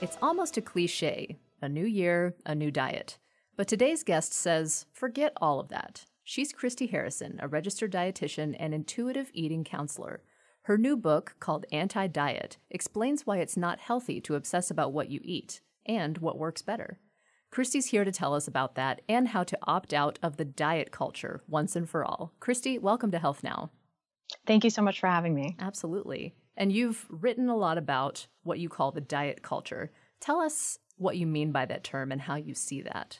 It's almost a cliche a new year, a new diet. But today's guest says, forget all of that. She's Christy Harrison, a registered dietitian and intuitive eating counselor. Her new book, called Anti Diet, explains why it's not healthy to obsess about what you eat and what works better. Christy's here to tell us about that and how to opt out of the diet culture once and for all. Christy, welcome to Health Now. Thank you so much for having me. Absolutely. And you've written a lot about what you call the diet culture. Tell us what you mean by that term and how you see that.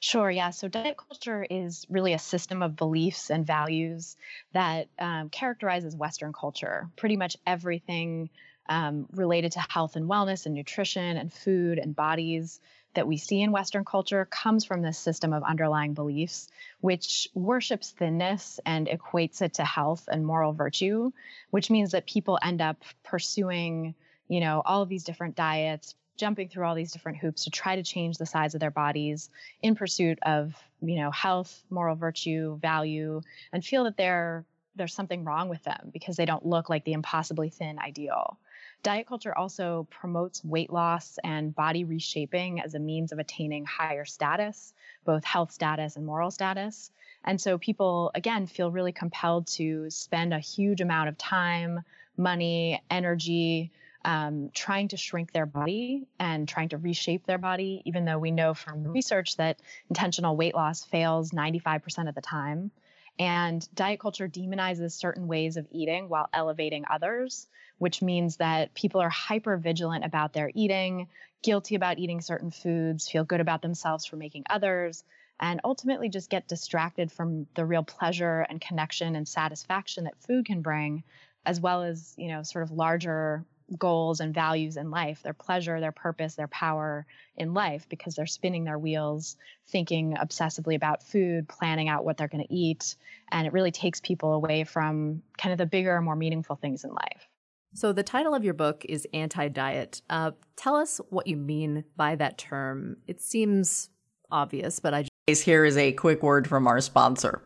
Sure, yeah. So diet culture is really a system of beliefs and values that um, characterizes Western culture. Pretty much everything um, related to health and wellness and nutrition and food and bodies that we see in Western culture comes from this system of underlying beliefs, which worships thinness and equates it to health and moral virtue, which means that people end up pursuing, you know, all of these different diets, jumping through all these different hoops to try to change the size of their bodies in pursuit of, you know, health, moral virtue, value, and feel that they're there's something wrong with them because they don't look like the impossibly thin ideal. Diet culture also promotes weight loss and body reshaping as a means of attaining higher status, both health status and moral status. And so people, again, feel really compelled to spend a huge amount of time, money, energy, um, trying to shrink their body and trying to reshape their body, even though we know from research that intentional weight loss fails 95% of the time. And diet culture demonizes certain ways of eating while elevating others, which means that people are hyper vigilant about their eating, guilty about eating certain foods, feel good about themselves for making others, and ultimately just get distracted from the real pleasure and connection and satisfaction that food can bring, as well as, you know, sort of larger goals and values in life, their pleasure, their purpose, their power in life, because they're spinning their wheels, thinking obsessively about food, planning out what they're going to eat. And it really takes people away from kind of the bigger, more meaningful things in life. So, the title of your book is Anti Diet. Uh, tell us what you mean by that term. It seems obvious, but I just. Here is a quick word from our sponsor.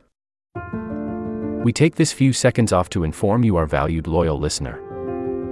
We take this few seconds off to inform you, our valued loyal listener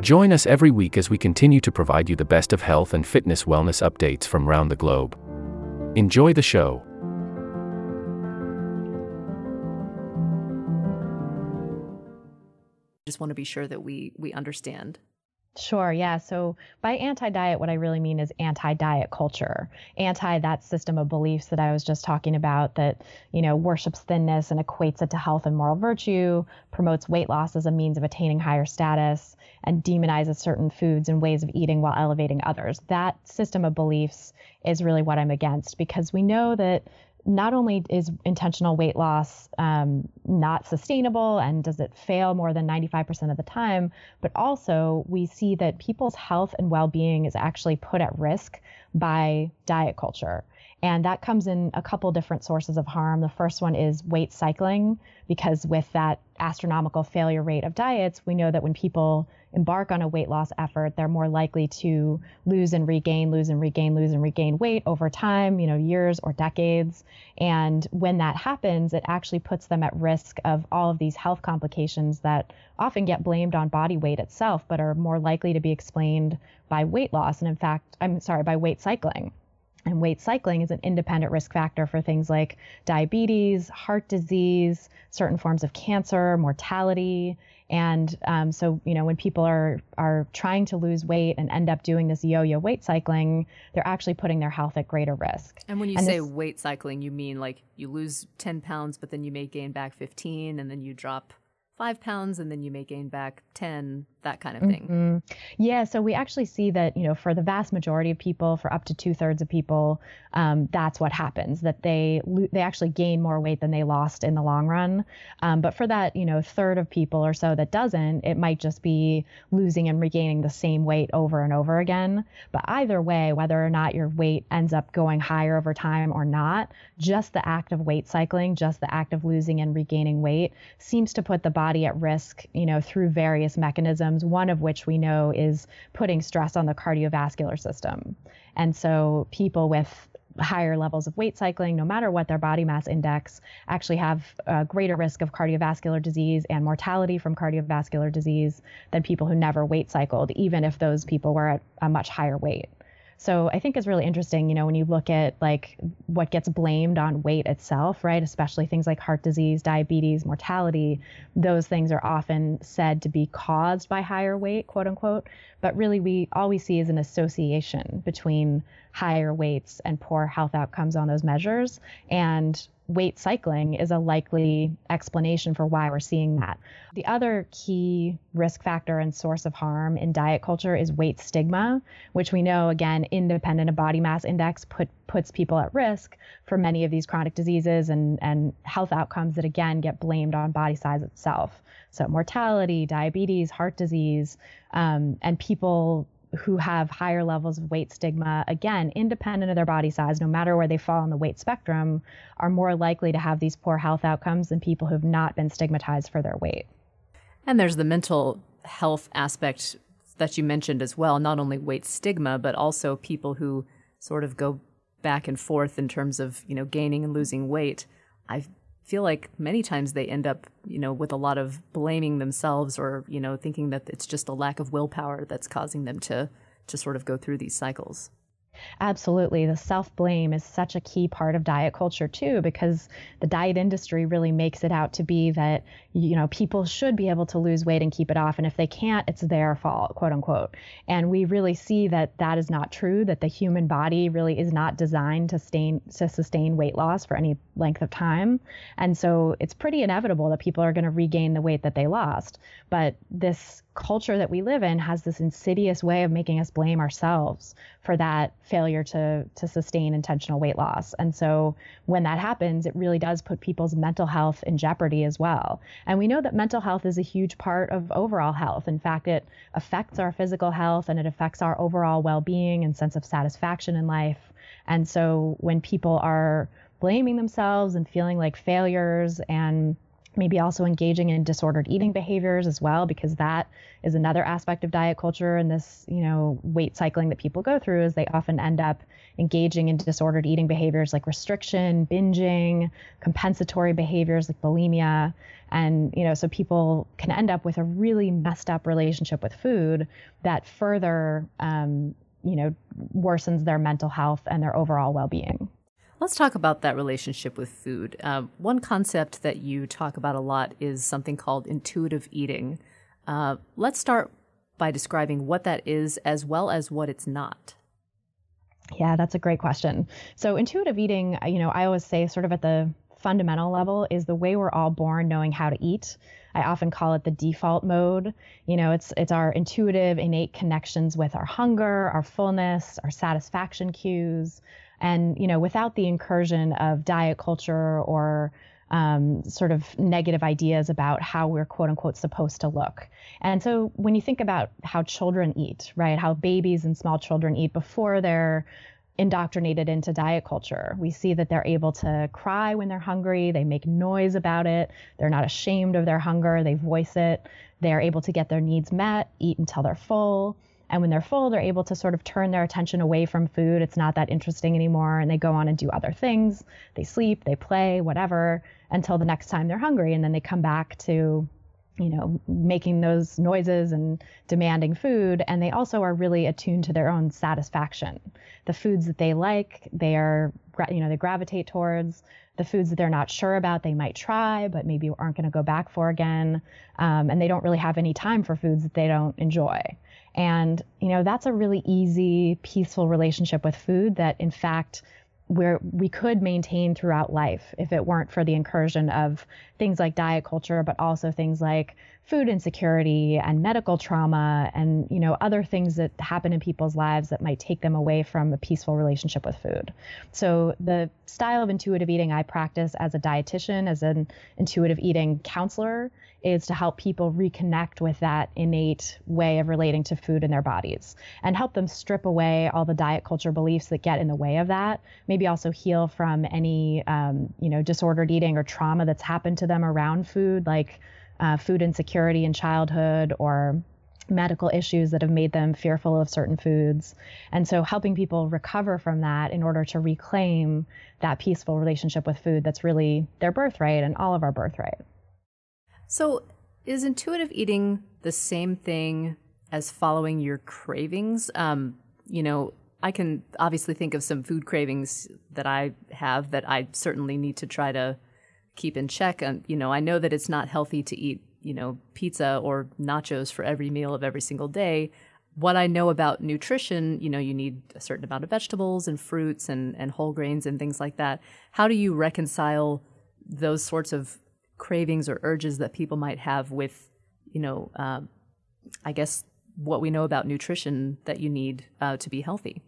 Join us every week as we continue to provide you the best of health and fitness wellness updates from around the globe. Enjoy the show. just want to be sure that we we understand. Sure, yeah. So by anti diet, what I really mean is anti diet culture, anti that system of beliefs that I was just talking about that, you know, worships thinness and equates it to health and moral virtue, promotes weight loss as a means of attaining higher status, and demonizes certain foods and ways of eating while elevating others. That system of beliefs is really what I'm against because we know that not only is intentional weight loss um, not sustainable and does it fail more than 95% of the time, but also we see that people's health and well being is actually put at risk by diet culture. And that comes in a couple different sources of harm. The first one is weight cycling, because with that astronomical failure rate of diets, we know that when people embark on a weight loss effort, they're more likely to lose and regain, lose and regain, lose and regain weight over time, you know, years or decades. And when that happens, it actually puts them at risk of all of these health complications that often get blamed on body weight itself, but are more likely to be explained by weight loss. And in fact, I'm sorry, by weight cycling. And weight cycling is an independent risk factor for things like diabetes, heart disease, certain forms of cancer, mortality. And um, so, you know, when people are are trying to lose weight and end up doing this yo-yo weight cycling, they're actually putting their health at greater risk. And when you and say this, weight cycling, you mean like you lose 10 pounds, but then you may gain back 15, and then you drop five pounds and then you may gain back 10 that kind of thing. Mm-hmm. yeah so we actually see that you know for the vast majority of people for up to two-thirds of people um, that's what happens that they they actually gain more weight than they lost in the long run. Um, but for that you know third of people or so that doesn't it might just be losing and regaining the same weight over and over again. But either way whether or not your weight ends up going higher over time or not just the act of weight cycling just the act of losing and regaining weight seems to put the body at risk you know through various mechanisms one of which we know is putting stress on the cardiovascular system. And so people with higher levels of weight cycling, no matter what their body mass index, actually have a greater risk of cardiovascular disease and mortality from cardiovascular disease than people who never weight cycled, even if those people were at a much higher weight. So I think it's really interesting, you know, when you look at like what gets blamed on weight itself, right? Especially things like heart disease, diabetes, mortality, those things are often said to be caused by higher weight, quote unquote. But really, we all we see is an association between higher weights and poor health outcomes on those measures. And weight cycling is a likely explanation for why we're seeing that. The other key risk factor and source of harm in diet culture is weight stigma, which we know again independent of body mass index put puts people at risk for many of these chronic diseases and and health outcomes that again get blamed on body size itself. So mortality, diabetes, heart disease, um, and people who have higher levels of weight stigma, again, independent of their body size, no matter where they fall on the weight spectrum, are more likely to have these poor health outcomes than people who've not been stigmatized for their weight. And there's the mental health aspect that you mentioned as well, not only weight stigma, but also people who sort of go back and forth in terms of, you know, gaining and losing weight. I feel like many times they end up, you know, with a lot of blaming themselves or, you know, thinking that it's just a lack of willpower that's causing them to to sort of go through these cycles. Absolutely. The self blame is such a key part of diet culture, too, because the diet industry really makes it out to be that, you know, people should be able to lose weight and keep it off. And if they can't, it's their fault, quote unquote. And we really see that that is not true, that the human body really is not designed to, sustain to sustain weight loss for any length of time. And so it's pretty inevitable that people are going to regain the weight that they lost. But this culture that we live in has this insidious way of making us blame ourselves for that failure to to sustain intentional weight loss. And so when that happens, it really does put people's mental health in jeopardy as well. And we know that mental health is a huge part of overall health. In fact, it affects our physical health and it affects our overall well-being and sense of satisfaction in life. And so when people are blaming themselves and feeling like failures and maybe also engaging in disordered eating behaviors as well because that is another aspect of diet culture and this you know weight cycling that people go through is they often end up engaging in disordered eating behaviors like restriction binging compensatory behaviors like bulimia. And you know so people can end up with a really messed up relationship with food that further um, you know worsens their mental health and their overall well-being Let's talk about that relationship with food. Uh, one concept that you talk about a lot is something called intuitive eating. Uh, let's start by describing what that is as well as what it's not. Yeah, that's a great question. So, intuitive eating, you know, I always say, sort of at the fundamental level, is the way we're all born knowing how to eat. I often call it the default mode. You know, it's it's our intuitive, innate connections with our hunger, our fullness, our satisfaction cues, And, you know, without the incursion of diet culture or um, sort of negative ideas about how we're quote unquote supposed to look. And so when you think about how children eat, right, how babies and small children eat before they're indoctrinated into diet culture. We see that they're able to cry when they're hungry, they make noise about it, they're not ashamed of their hunger, they voice it, they're able to get their needs met, eat until they're full. And when they're full, they're able to sort of turn their attention away from food. It's not that interesting anymore. And they go on and do other things. They sleep, they play, whatever, until the next time they're hungry. And then they come back to, you know, making those noises and demanding food. And they also are really attuned to their own satisfaction. The foods that they like, they are, you know, they gravitate towards. The foods that they're not sure about, they might try, but maybe aren't going to go back for again. Um, and they don't really have any time for foods that they don't enjoy. And, you know, that's a really easy, peaceful relationship with food that, in fact, where we could maintain throughout life if it weren't for the incursion of things like diet culture, but also things like food insecurity and medical trauma and you know other things that happen in people's lives that might take them away from a peaceful relationship with food. So the style of intuitive eating I practice as a dietitian, as an intuitive eating counselor, is to help people reconnect with that innate way of relating to food in their bodies and help them strip away all the diet culture beliefs that get in the way of that. Maybe also heal from any, um, you know, disordered eating or trauma that's happened to them around food, like uh, food insecurity in childhood or medical issues that have made them fearful of certain foods. And so helping people recover from that in order to reclaim that peaceful relationship with food that's really their birthright and all of our birthright. So, is intuitive eating the same thing as following your cravings? Um, you know, I can obviously think of some food cravings that I have that I certainly need to try to keep in check. And, you know, I know that it's not healthy to eat, you know, pizza or nachos for every meal of every single day. What I know about nutrition, you know, you need a certain amount of vegetables and fruits and, and whole grains and things like that. How do you reconcile those sorts of cravings or urges that people might have with, you know, uh, I guess what we know about nutrition that you need uh, to be healthy.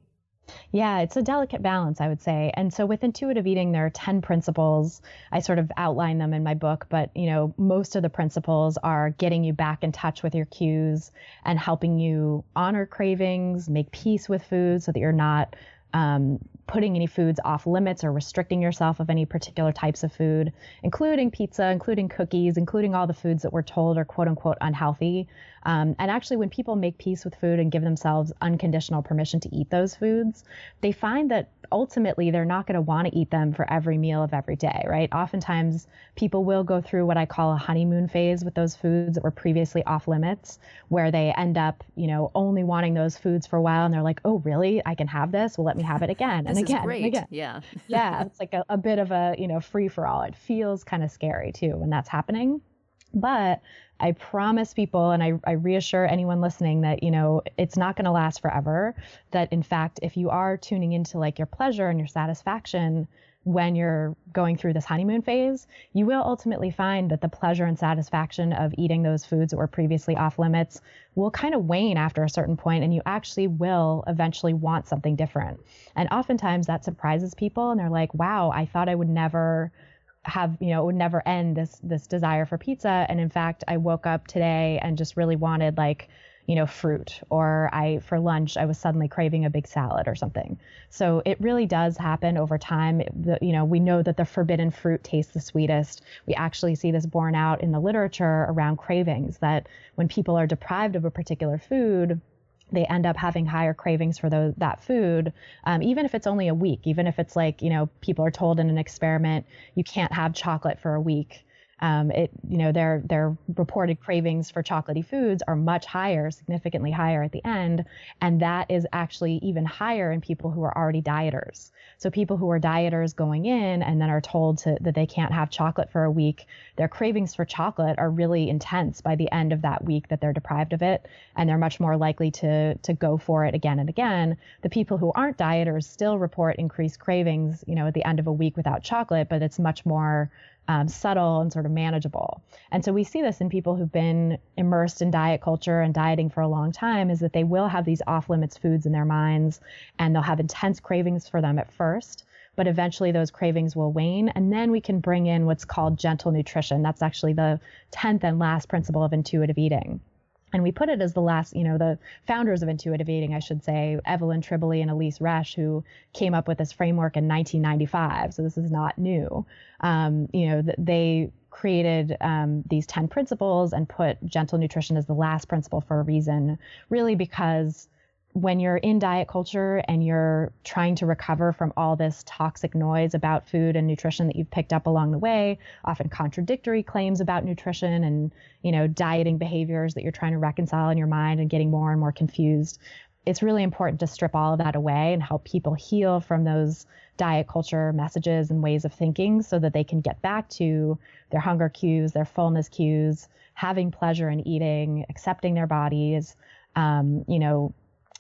Yeah, it's a delicate balance, I would say. And so with intuitive eating, there are 10 principles. I sort of outline them in my book, but you know, most of the principles are getting you back in touch with your cues and helping you honor cravings, make peace with food so that you're not um, putting any foods off limits or restricting yourself of any particular types of food, including pizza, including cookies, including all the foods that we're told are quote unquote unhealthy. Um, and actually, when people make peace with food and give themselves unconditional permission to eat those foods, they find that ultimately they're not going to want to eat them for every meal of every day, right? Oftentimes, people will go through what I call a honeymoon phase with those foods that were previously off limits, where they end up, you know, only wanting those foods for a while and they're like, oh, really? I can have this? Well, let me have it again and again and again. Yeah. yeah. It's like a, a bit of a, you know, free for all. It feels kind of scary too when that's happening. But I promise people and I, I reassure anyone listening that, you know, it's not going to last forever. That in fact, if you are tuning into like your pleasure and your satisfaction when you're going through this honeymoon phase, you will ultimately find that the pleasure and satisfaction of eating those foods that were previously off limits will kind of wane after a certain point and you actually will eventually want something different. And oftentimes that surprises people and they're like, wow, I thought I would never have you know it would never end this this desire for pizza and in fact i woke up today and just really wanted like you know fruit or i for lunch i was suddenly craving a big salad or something. So it really does happen over time. The, you know we know that the forbidden fruit tastes the sweetest. We actually see this borne out in the literature around cravings that when people are deprived of a particular food they end up having higher cravings for that food, um, even if it's only a week, even if it's like, you know, people are told in an experiment, you can't have chocolate for a week um, it you know their their reported cravings for chocolatey foods are much higher, significantly higher at the end, and that is actually even higher in people who are already dieters. So people who are dieters going in and then are told to, that they can't have chocolate for a week, their cravings for chocolate are really intense by the end of that week that they're deprived of it, and they're much more likely to to go for it again and again. The people who aren't dieters still report increased cravings, you know, at the end of a week without chocolate, but it's much more um, subtle and sort of manageable. And so we see this in people who've been immersed in diet culture and dieting for a long time is that they will have these off limits foods in their minds and they'll have intense cravings for them at first. But eventually, those cravings will wane. And then we can bring in what's called gentle nutrition. That's actually the 10th and last principle of intuitive eating and we put it as the last, you know, the founders of intuitive eating, I should say, Evelyn Tribole and Elise Resch, who came up with this framework in 1995. So this is not new. Um, you know, they created um, these 10 principles and put gentle nutrition as the last principle for a reason, really because when you're in diet culture and you're trying to recover from all this toxic noise about food and nutrition that you've picked up along the way, often contradictory claims about nutrition and, you know, dieting behaviors that you're trying to reconcile in your mind and getting more and more confused. It's really important to strip all of that away and help people heal from those diet culture messages and ways of thinking so that they can get back to their hunger cues, their fullness cues, having pleasure in eating, accepting their bodies, um, you know,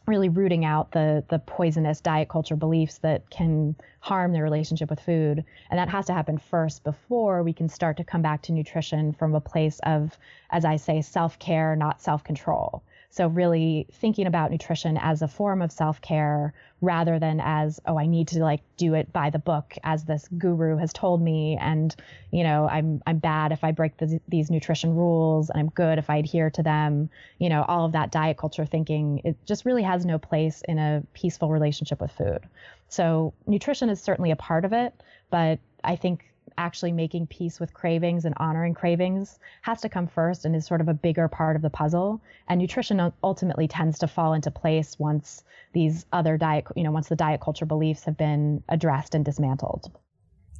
really rooting out the the poisonous diet culture beliefs that can harm their relationship with food. And that has to happen first before we can start to come back to nutrition from a place of as i say self-care not self-control so, really thinking about nutrition as a form of self care rather than as, oh, I need to like do it by the book as this guru has told me. And, you know, I'm, I'm bad if I break the, these nutrition rules and I'm good if I adhere to them. You know, all of that diet culture thinking, it just really has no place in a peaceful relationship with food. So, nutrition is certainly a part of it, but I think actually making peace with cravings and honoring cravings has to come first and is sort of a bigger part of the puzzle. And nutrition ultimately tends to fall into place once these other diet, you know, once the diet culture beliefs have been addressed and dismantled.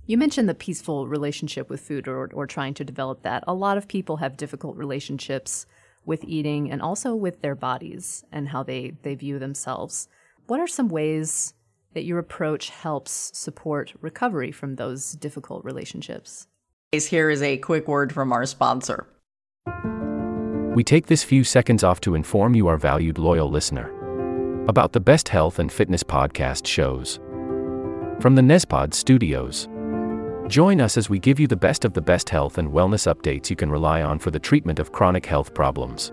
You mentioned the peaceful relationship with food or, or trying to develop that. A lot of people have difficult relationships with eating and also with their bodies and how they, they view themselves. What are some ways that your approach helps support recovery from those difficult relationships. Here is a quick word from our sponsor. We take this few seconds off to inform you, our valued loyal listener, about the best health and fitness podcast shows. From the Nezpod studios. Join us as we give you the best of the best health and wellness updates you can rely on for the treatment of chronic health problems.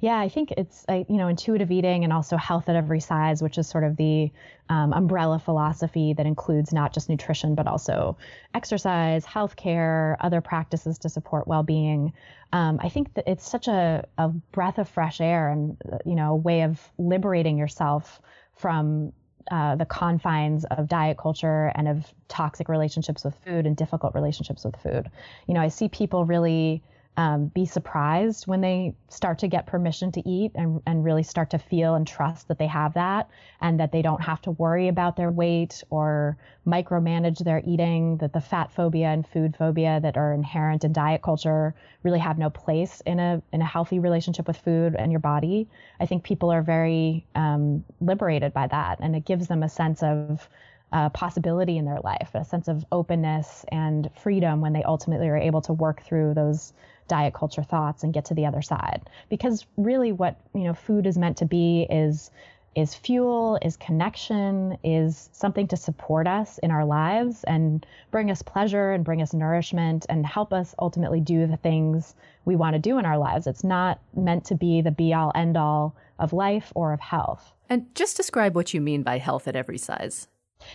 Yeah, I think it's you know intuitive eating and also health at every size, which is sort of the um, umbrella philosophy that includes not just nutrition but also exercise, healthcare, other practices to support well-being. Um, I think that it's such a, a breath of fresh air and you know a way of liberating yourself from uh, the confines of diet culture and of toxic relationships with food and difficult relationships with food. You know, I see people really um, be surprised when they start to get permission to eat and, and really start to feel and trust that they have that and that they don't have to worry about their weight or micromanage their eating, that the fat phobia and food phobia that are inherent in diet culture really have no place in a, in a healthy relationship with food and your body. I think people are very um, liberated by that and it gives them a sense of uh, possibility in their life, a sense of openness and freedom when they ultimately are able to work through those diet culture thoughts and get to the other side. Because really what, you know, food is meant to be is is fuel, is connection, is something to support us in our lives and bring us pleasure and bring us nourishment and help us ultimately do the things we want to do in our lives. It's not meant to be the be all end all of life or of health. And just describe what you mean by health at every size.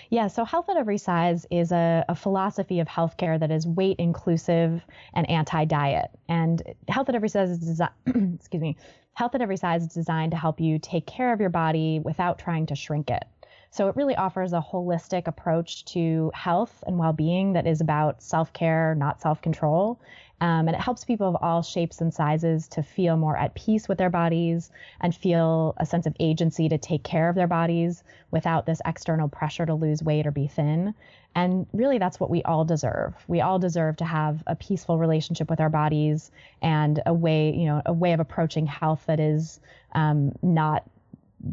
Yeah, so health at every size is a, a, philosophy of healthcare that is weight inclusive and anti diet. And health at every size is designed, excuse me, health at every size is designed to help you take care of your body without trying to shrink it. So it really offers a holistic approach to health and well being that is about self care, not self control. Um, and it helps people of all shapes and sizes to feel more at peace with their bodies and feel a sense of agency to take care of their bodies without this external pressure to lose weight or be thin. And really, that's what we all deserve. We all deserve to have a peaceful relationship with our bodies and a way, you know, a way of approaching health that is um, not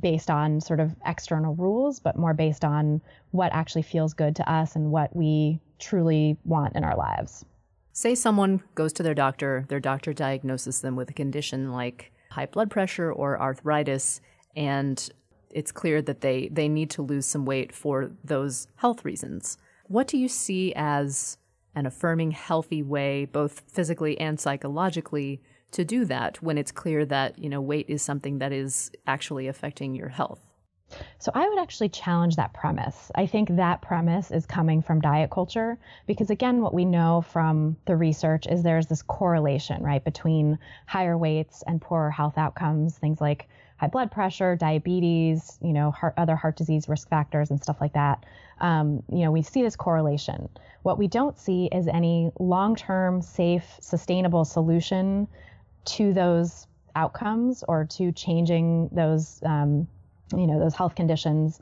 based on sort of external rules, but more based on what actually feels good to us and what we truly want in our lives. Say someone goes to their doctor, their doctor diagnoses them with a condition like high blood pressure or arthritis, and it's clear that they, they need to lose some weight for those health reasons. What do you see as an affirming, healthy way, both physically and psychologically, to do that when it's clear that, you know, weight is something that is actually affecting your health? So I would actually challenge that premise. I think that premise is coming from diet culture because again what we know from the research is there's this correlation, right, between higher weights and poorer health outcomes, things like high blood pressure, diabetes, you know, heart, other heart disease risk factors and stuff like that. Um, you know, we see this correlation. What we don't see is any long-term, safe, sustainable solution to those outcomes or to changing those um, you know those health conditions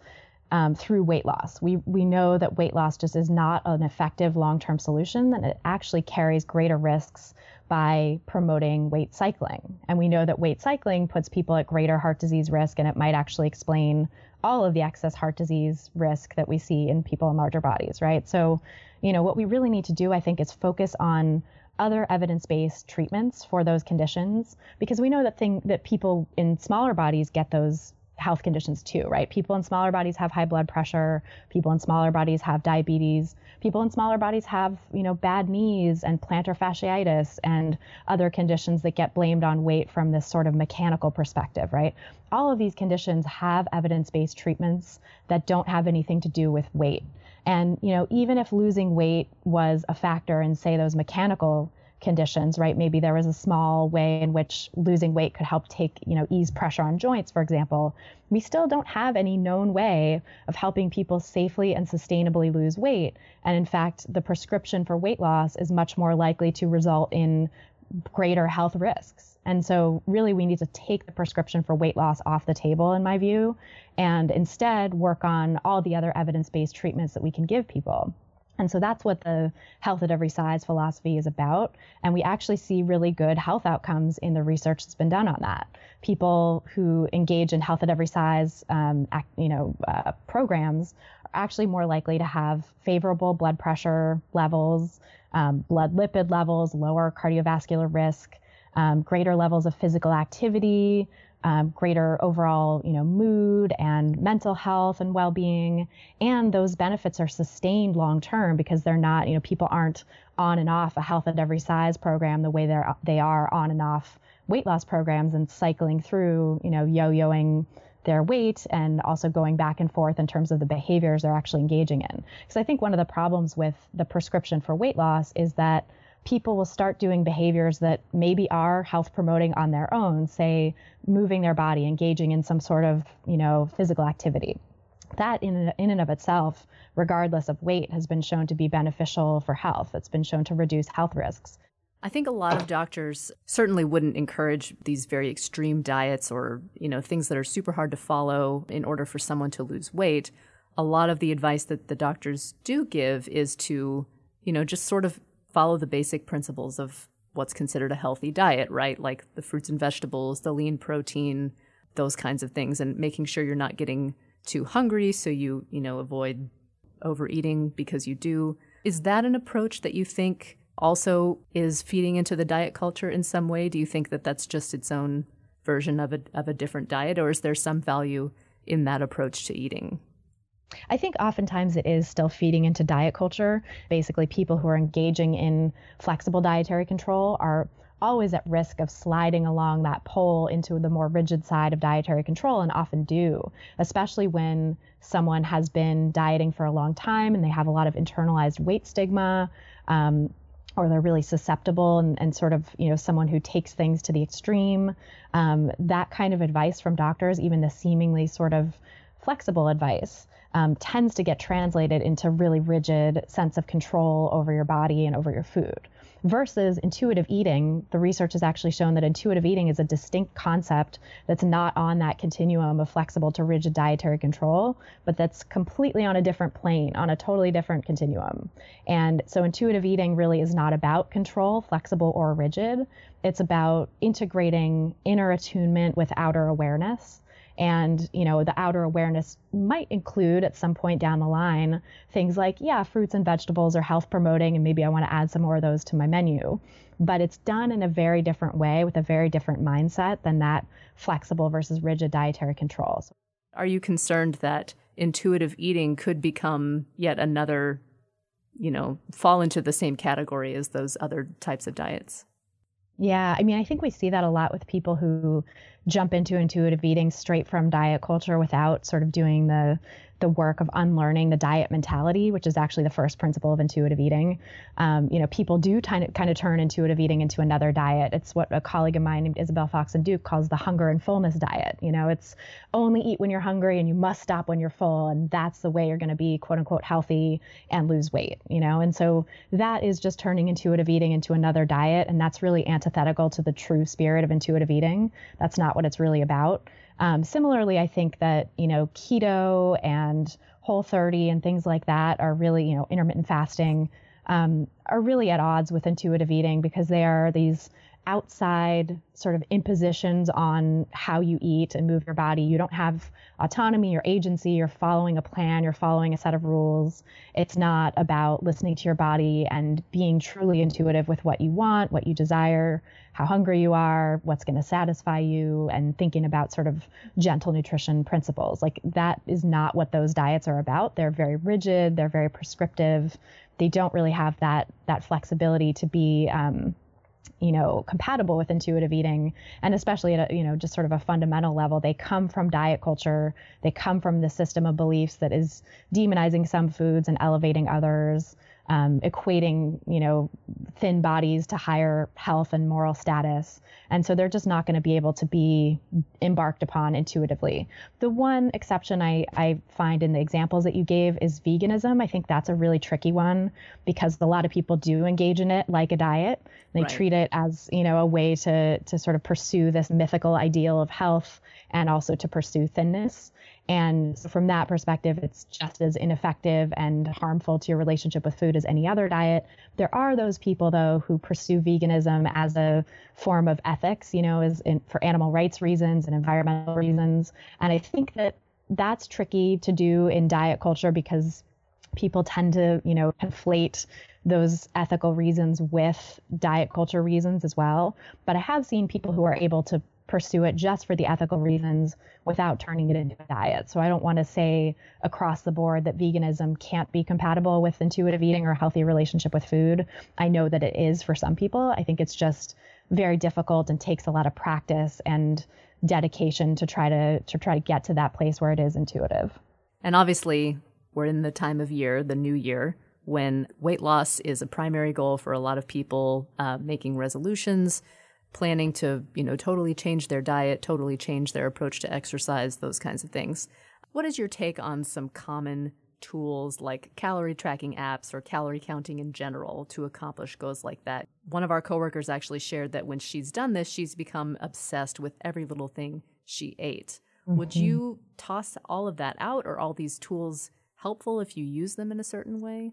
um, through weight loss. We we know that weight loss just is not an effective long-term solution, and it actually carries greater risks by promoting weight cycling. And we know that weight cycling puts people at greater heart disease risk, and it might actually explain all of the excess heart disease risk that we see in people in larger bodies, right? So, you know, what we really need to do, I think, is focus on other evidence-based treatments for those conditions because we know that thing that people in smaller bodies get those health conditions too, right? People in smaller bodies have high blood pressure, people in smaller bodies have diabetes, people in smaller bodies have, you know, bad knees and plantar fasciitis and other conditions that get blamed on weight from this sort of mechanical perspective, right? All of these conditions have evidence-based treatments that don't have anything to do with weight. And, you know, even if losing weight was a factor in, say, those mechanical conditions, right? Maybe there was a small way in which losing weight could help take, you know, ease pressure on joints, for example. We still don't have any known way of helping people safely and sustainably lose weight. And in fact, the prescription for weight loss is much more likely to result in greater health risks. And so, really, we need to take the prescription for weight loss off the table, in my view, and instead work on all the other evidence based treatments that we can give people. And so that's what the health at every size philosophy is about. And we actually see really good health outcomes in the research that's been done on that. People who engage in health at every size, um, you know, uh, programs are actually more likely to have favorable blood pressure levels, um, blood lipid levels, lower cardiovascular risk, um, greater levels of physical activity, um, greater overall, you know, mood and mental health and well-being, and those benefits are sustained long term because they're not, you know, people aren't on and off a health at every size program the way they're they are on and off weight loss programs and cycling through, you know, yo-yoing their weight and also going back and forth in terms of the behaviors they're actually engaging in. Because I think one of the problems with the prescription for weight loss is that people will start doing behaviors that maybe are health promoting on their own, say moving their body, engaging in some sort of, you know, physical activity. That in, in and of itself, regardless of weight, has been shown to be beneficial for health. It's been shown to reduce health risks. I think a lot of doctors certainly wouldn't encourage these very extreme diets or, you know, things that are super hard to follow in order for someone to lose weight. A lot of the advice that the doctors do give is to, you know, just sort of follow the basic principles of what's considered a healthy diet, right? Like the fruits and vegetables, the lean protein, those kinds of things, and making sure you're not getting too hungry so you, you know, avoid overeating because you do. Is that an approach that you think also is feeding into the diet culture in some way? Do you think that that's just its own version of a, of a different diet, or is there some value in that approach to eating? I think oftentimes it is still feeding into diet culture. Basically, people who are engaging in flexible dietary control are always at risk of sliding along that pole into the more rigid side of dietary control and often do, especially when someone has been dieting for a long time and they have a lot of internalized weight stigma. Um, or they're really susceptible and, and, sort of you know someone who takes things to the extreme um, that kind of advice from doctors even the seemingly sort of flexible advice um, tends to get translated into really rigid sense of control over your body and over your food versus intuitive eating, the research has actually shown that intuitive eating is a distinct concept that's not on that continuum of flexible to rigid dietary control, but that's completely on a different plane, on a totally different continuum. And so intuitive eating really is not about control, flexible or rigid. It's about integrating inner attunement with outer awareness and, you know, the outer awareness might include at some point down the line things like, yeah, fruits and vegetables are health promoting, and maybe I want to add some more of those to my menu. But it's done in a very different way with a very different mindset than that flexible versus rigid dietary controls. Are you concerned that intuitive eating could become yet another, you know, fall into the same category as those other types of diets? Yeah, I mean, I think we see that a lot with people who jump into intuitive eating straight from diet culture without sort of doing the the work of unlearning the diet mentality, which is actually the first principle of intuitive eating. Um, you know, people do kind of kind of turn intuitive eating into another diet. It's what a colleague of mine named Isabel Foxen Duke calls the hunger and fullness diet. You know, it's only eat when you're hungry and you must stop when you're full, and that's the way you're going to be quote unquote healthy and lose weight. You know, and so that is just turning intuitive eating into another diet, and that's really antithetical to the true spirit of intuitive eating. That's not what it's really about. Um, similarly, I think that you know keto and Whole 30 and things like that are really you know intermittent fasting um, are really at odds with intuitive eating because they are these outside sort of impositions on how you eat and move your body. You don't have autonomy or agency. You're following a plan, you're following a set of rules. It's not about listening to your body and being truly intuitive with what you want, what you desire, how hungry you are, what's going to satisfy you, and thinking about sort of gentle nutrition principles. Like that is not what those diets are about. They're very rigid, they're very prescriptive. They don't really have that that flexibility to be um, you know compatible with intuitive eating. And especially at a you know just sort of a fundamental level they come from diet culture. They come from the system of beliefs that is demonizing some foods and elevating others um, equating, you know, thin bodies to higher health and moral status. And so they're just not going to be able to be embarked upon intuitively. The one exception I, I find in the examples that you gave is veganism. I think that's a really tricky one because a lot of people do engage in it like a diet. They right. treat it as, you know, a way to, to sort of pursue this mythical ideal of health and also to pursue thinness. And from that perspective, it's just as ineffective and harmful to your relationship with food as any other diet. There are those people, though, who pursue veganism as a form of ethics, you know, in, for animal rights reasons and environmental reasons. And I think that that's tricky to do in diet culture because people tend to, you know, conflate those ethical reasons with diet culture reasons as well. But I have seen people who are able to pursue it just for the ethical reasons without turning it into a diet. So I don't want to say across the board that veganism can't be compatible with intuitive eating or a healthy relationship with food. I know that it is for some people. I think it's just very difficult and takes a lot of practice and dedication to try to to try to get to that place where it is intuitive. And obviously, we're in the time of year, the new year, when weight loss is a primary goal for a lot of people uh, making resolutions planning to, you know, totally change their diet, totally change their approach to exercise, those kinds of things. What is your take on some common tools like calorie tracking apps or calorie counting in general to accomplish goals like that? One of our coworkers actually shared that when she's done this, she's become obsessed with every little thing she ate. Mm-hmm. Would you toss all of that out or all these tools helpful if you use them in a certain way?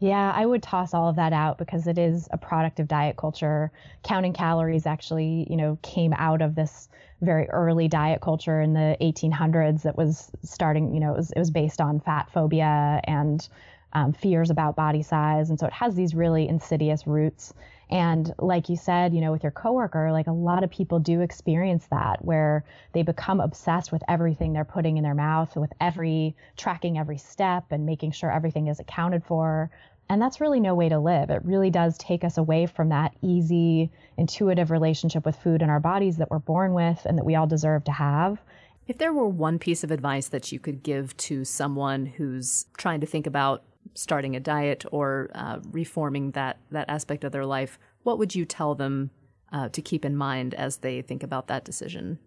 Yeah, I would toss all of that out because it is a product of diet culture. Counting calories actually, you know, came out of this very early diet culture in the 1800s that was starting, you know, it was, it was based on fat phobia and um, fears about body size. And so it has these really insidious roots. And like you said, you know, with your coworker, like a lot of people do experience that where they become obsessed with everything they're putting in their mouth, with every tracking every step and making sure everything is accounted for. And that's really no way to live. It really does take us away from that easy, intuitive relationship with food and our bodies that we're born with and that we all deserve to have. If there were one piece of advice that you could give to someone who's trying to think about starting a diet or uh, reforming that that aspect of their life, what would you tell them uh, to keep in mind as they think about that decision?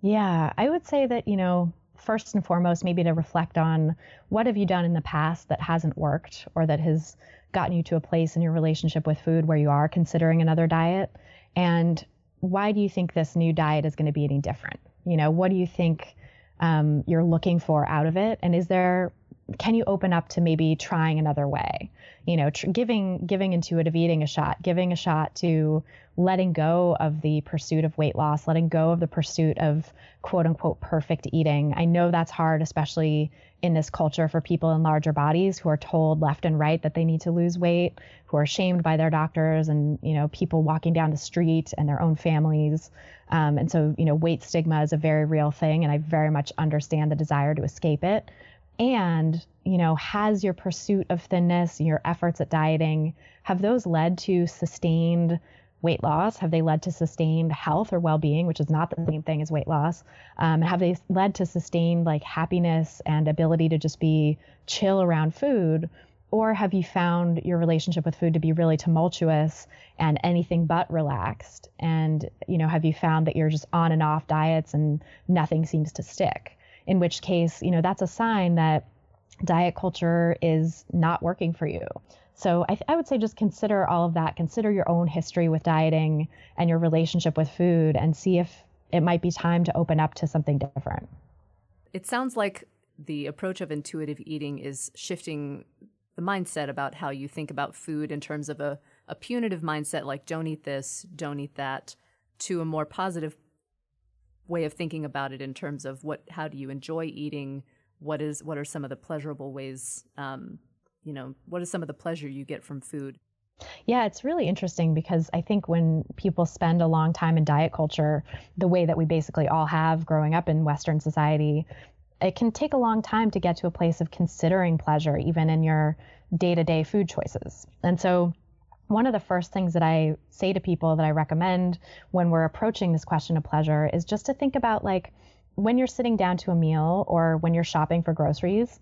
Yeah, I would say that you know first and foremost, maybe to reflect on what have you done in the past that hasn't worked or that has gotten you to a place in your relationship with food where you are considering another diet, and why do you think this new diet is going to be any different? You know, what do you think um, you're looking for out of it, and is there can you open up to maybe trying another way? You know tr- giving giving intuitive eating a shot giving a shot to letting go of the pursuit of weight loss letting go of the pursuit of quote unquote perfect eating. I know that's hard especially in this culture for people in larger bodies who are told left and right that they need to lose weight who are shamed by their doctors and you know people walking down the street and their own families. Um, and so you know weight stigma is a very real thing and i very much understand the desire to escape it and you know has your pursuit of thinness your efforts at dieting have those led to sustained weight loss? Have they led to sustained health or well-being which is not the same thing as weight loss? Um, have they led to sustained like happiness and ability to just be chill around food? Or have you found your relationship with food to be really tumultuous and anything but relaxed? And you know have you found that you're just on and off diets and nothing seems to stick in which case, you know, that's a sign that diet culture is not working for you. So I, th- I, would say just consider all of that. Consider your own history with dieting and your relationship with food and see if it might be time to open up to something different. It sounds like the approach of intuitive eating is shifting the mindset about how you think about food in terms of a, a punitive mindset like don't eat this, don't eat that, to a more positive way of thinking about it in terms of what how do you enjoy eating what is what are some of the pleasurable ways um, you know what is some of the pleasure you get from food yeah, it's really interesting because I think when people spend a long time in diet culture, the way that we basically all have growing up in Western society, it can take a long time to get to a place of considering pleasure, even in your day to day food choices. And so one of the first things that I say to people that I recommend when we're approaching this question of pleasure is just to think about like when you're sitting down to a meal or when you're shopping for groceries,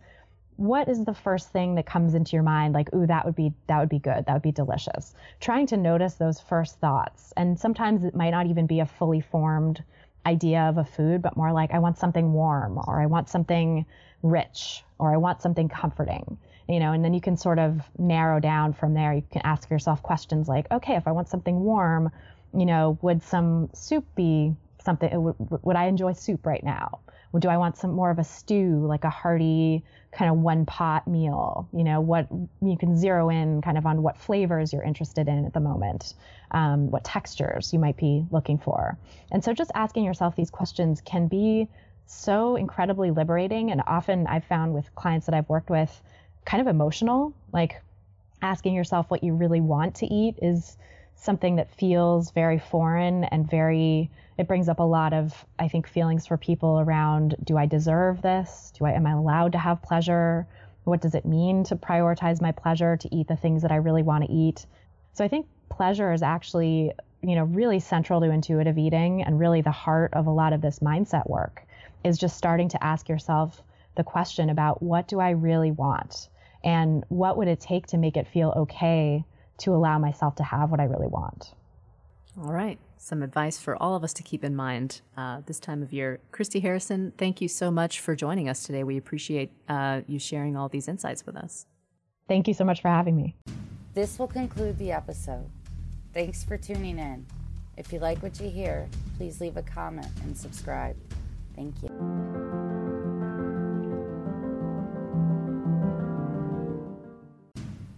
what is the first thing that comes into your mind? Like ooh that would be that would be good. That would be delicious. Trying to notice those first thoughts. And sometimes it might not even be a fully formed idea of a food but more like i want something warm or i want something rich or i want something comforting you know, and then you can sort of narrow down from there. You can ask yourself questions like, okay, if I want something warm, you know, would some soup be something? Would, would I enjoy soup right now? Do I want some more of a stew, like a hearty kind of one pot meal? You know, what you can zero in kind of on what flavors you're interested in at the moment, um, what textures you might be looking for. And so just asking yourself these questions can be so incredibly liberating. And often I've found with clients that I've worked with, kind of emotional. Like asking yourself what you really want to eat is something that feels very foreign and very it brings up a lot of i think feelings for people around do i deserve this? Do i am i allowed to have pleasure? What does it mean to prioritize my pleasure to eat the things that i really want to eat? So i think pleasure is actually you know really central to intuitive eating and really the heart of a lot of this mindset work is just starting to ask yourself the question about what do i really want and what would it take to make it feel okay to allow myself to have what I really want. All right. Some advice for all of us to keep in mind uh, this time of year. Christy Harrison, thank you so much for joining us today. We appreciate uh, you sharing all these insights with us. Thank you so much for having me. This will conclude the episode. Thanks for tuning in. If you like what you hear, please leave a comment and subscribe. Thank you.